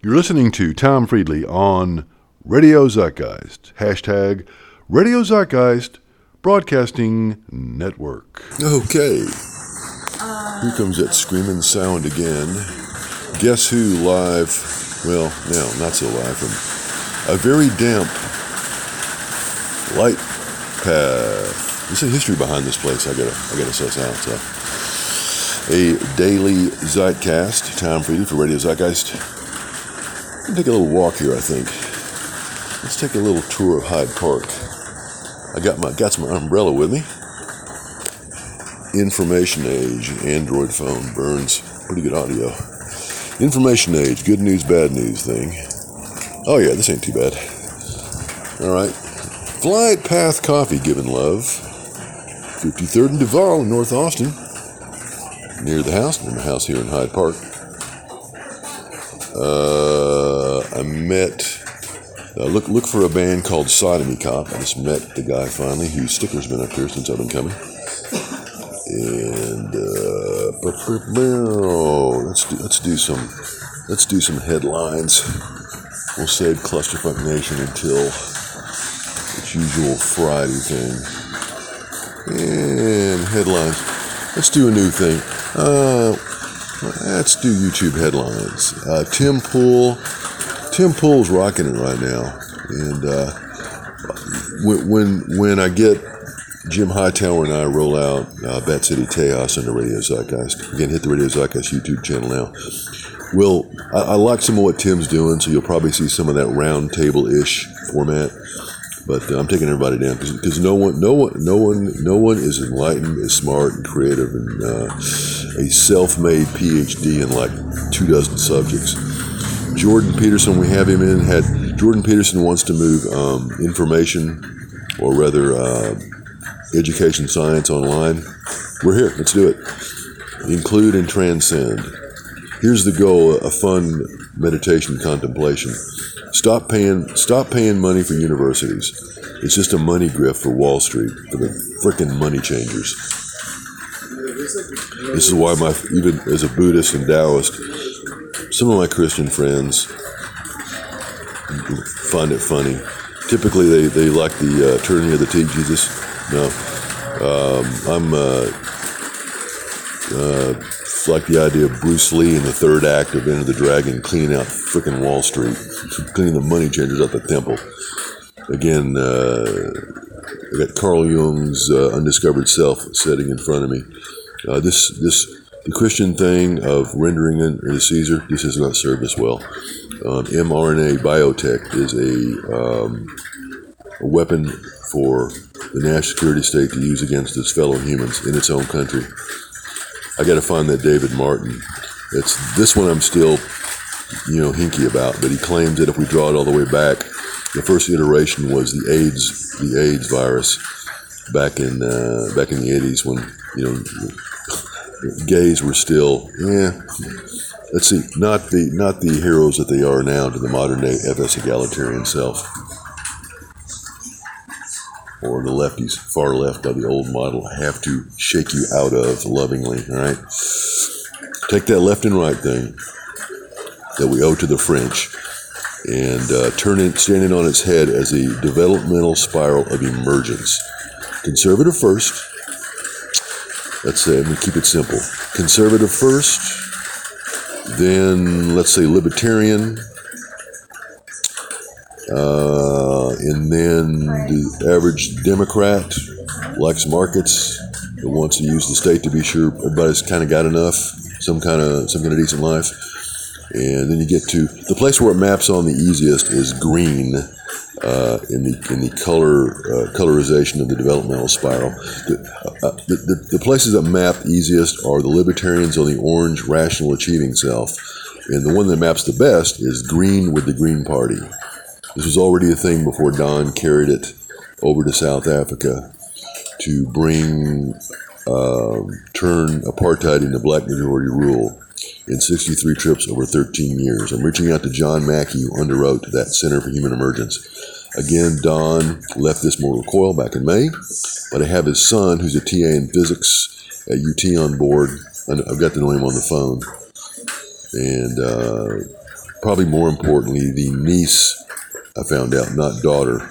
You're listening to Tom Friedley on Radio Zeitgeist. Hashtag Radio Zeitgeist Broadcasting Network. Okay. Here comes that screaming sound again. Guess who live? Well, no, not so live. From a very damp light path. There's a history behind this place. I gotta, I gotta suss out. So, a daily Zeitcast. Tom Friedley for Radio Zeitgeist. Take a little walk here. I think. Let's take a little tour of Hyde Park. I got my got some umbrella with me. Information age, Android phone burns pretty good audio. Information age, good news, bad news thing. Oh yeah, this ain't too bad. All right, Flight Path Coffee, giving love. 53rd and Duval in North Austin, near the house, near my house here in Hyde Park. Uh, I met uh, look look for a band called Sodomy Cop. I just met the guy finally whose sticker's been up here since I've been coming. And uh, let's do, let's do some let's do some headlines. We'll save Clusterfuck Nation until its usual Friday thing. And headlines. Let's do a new thing. Uh, let's do YouTube headlines. Uh, Tim Pool Tim Pool's rocking it right now, and uh, when, when I get Jim Hightower and I roll out uh, Bat City Chaos on the Radio Zeitgeist, again hit the Radio Zeitgeist YouTube channel now. Well, I, I like some of what Tim's doing, so you'll probably see some of that round table ish format. But uh, I'm taking everybody down because no one, no one, no one, no one is enlightened, is smart and creative, and uh, a self-made PhD in like two dozen subjects. Jordan Peterson, we have him in. Had Jordan Peterson wants to move um, information, or rather, uh, education science online. We're here. Let's do it. Include and transcend. Here's the goal: a fun meditation contemplation. Stop paying. Stop paying money for universities. It's just a money grift for Wall Street, for the frickin' money changers. This is why my even as a Buddhist and Taoist, some of my Christian friends find it funny. Typically, they, they like the uh, turning of the teeth, Jesus. No, um, I'm uh, uh, like the idea of Bruce Lee in the third act of Enter the Dragon cleaning out freaking Wall Street, cleaning the money changers out the temple. Again, uh, I got Carl Jung's uh, Undiscovered Self sitting in front of me. Uh, this this the Christian thing of rendering it to Caesar, this has not served us well. Um, mRNA biotech is a, um, a weapon for the national security state to use against its fellow humans in its own country. I got to find that David Martin. It's this one I'm still, you know, hinky about, but he claims that if we draw it all the way back, the first iteration was the AIDS, the AIDS virus, back in uh, back in the 80s when you know gays were still, yeah. Let's see, not the not the heroes that they are now to the modern day FS egalitarian self, or the lefties, far left of the old model, have to shake you out of lovingly. All right, take that left and right thing that we owe to the French and uh, turn it, stand it on its head as a developmental spiral of emergence. Conservative first. Let's say, let me keep it simple. Conservative first, then let's say libertarian, uh, and then the average Democrat likes markets, but wants to use the state to be sure everybody's kind of got enough, some kind of some kind of decent life. And then you get to the place where it maps on the easiest is green uh, in the in the color uh, colorization of the developmental spiral. The, uh, the, the, the, places that map easiest are the libertarians on the orange rational achieving self, and the one that maps the best is green with the Green Party. This was already a thing before Don carried it over to South Africa to bring uh, turn apartheid into black majority rule in 63 trips over 13 years. I'm reaching out to John Mackey, who underwrote that Center for Human Emergence. Again, Don left this mortal coil back in May, but I have his son, who's a TA in physics at UT, on board. I've got to know him on the phone. And uh, probably more importantly, the niece I found out, not daughter.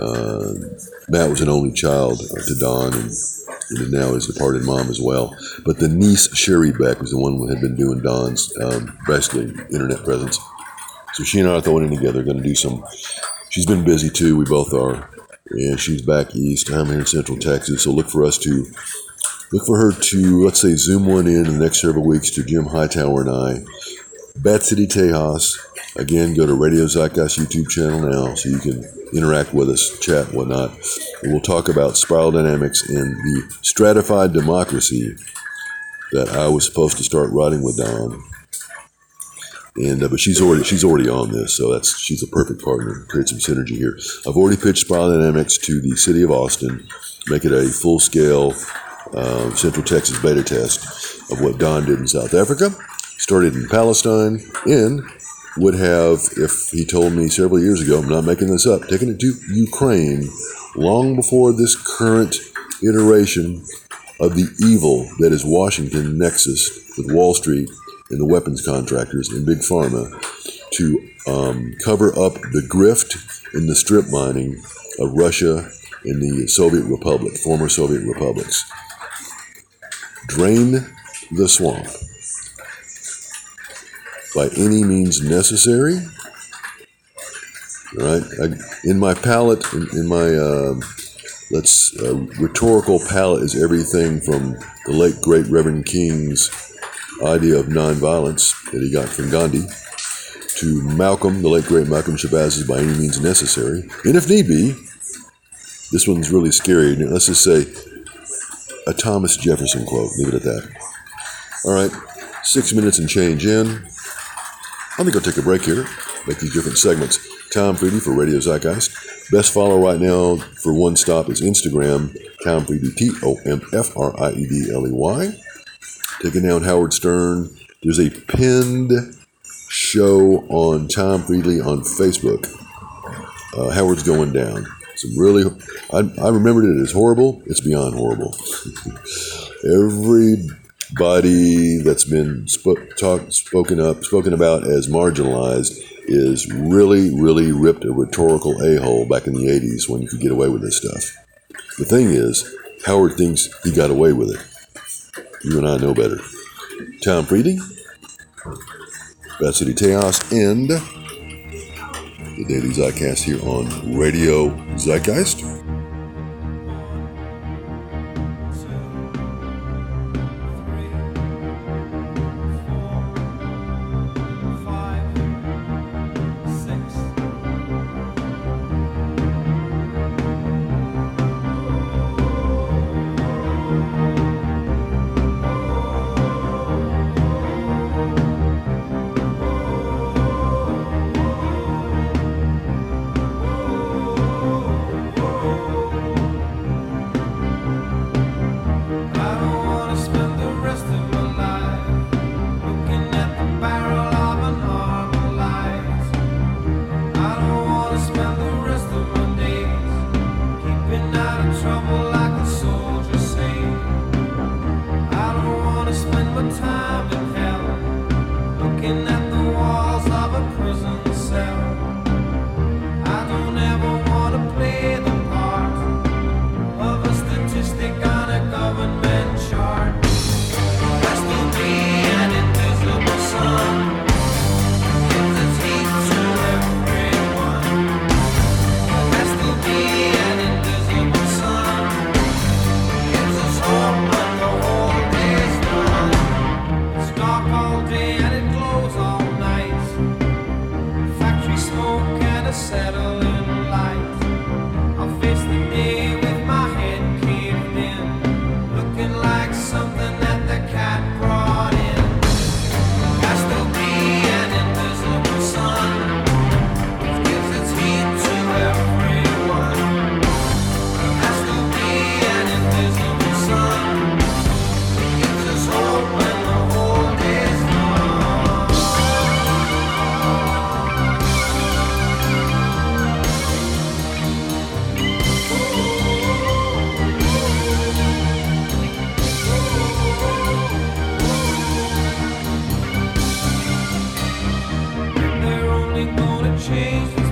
Uh, Matt was an only child to Don, and, and now is a departed mom as well. But the niece, Sherry Beck, was the one who had been doing Don's um, basically internet presence. So she and I are throwing in together, going to do some. She's been busy too. We both are, and she's back east. I'm here in Central Texas, so look for us to look for her to let's say zoom one in in the next several weeks to Jim Hightower and I. Bat City Tejas. Again, go to Radio Zeitgeist YouTube channel now so you can interact with us, chat, whatnot. And we'll talk about spiral dynamics and the stratified democracy that I was supposed to start writing with Don. And uh, but she's already she's already on this, so that's she's a perfect partner. Create some synergy here. I've already pitched spiral dynamics to the city of Austin, make it a full scale uh, Central Texas beta test of what Don did in South Africa. Started in Palestine, and would have, if he told me several years ago, I'm not making this up, taken it to Ukraine long before this current iteration of the evil that is Washington nexus with Wall Street and the weapons contractors and Big Pharma to um, cover up the grift in the strip mining of Russia and the Soviet Republic, former Soviet republics. Drain the swamp by any means necessary. Right? I, in my palette, in, in my uh, let's uh, rhetorical palette is everything from the late great Reverend King's idea of nonviolence that he got from Gandhi to Malcolm, the late great Malcolm Shabazz, by any means necessary, and if need be, this one's really scary. Let's just say a Thomas Jefferson quote. Leave it at that. All right, six minutes and change in. I think I'll take a break here, make these different segments. Tom Friedley for Radio Zeitgeist. Best follow right now for one stop is Instagram, Tom Friedley, T O M F R I E D L E Y. Taking down Howard Stern. There's a pinned show on Tom Friedley on Facebook. Uh, Howard's going down. Some really, I, I remembered it as horrible. It's beyond horrible. Everybody that's been talk, spoken up, spoken about as marginalized is really, really ripped a rhetorical a-hole back in the 80s when you could get away with this stuff. The thing is, Howard thinks he got away with it. You and I know better. Tom Friedley, Bat City Tejas, and the Daily Zeitcast here on Radio Zeitgeist. Change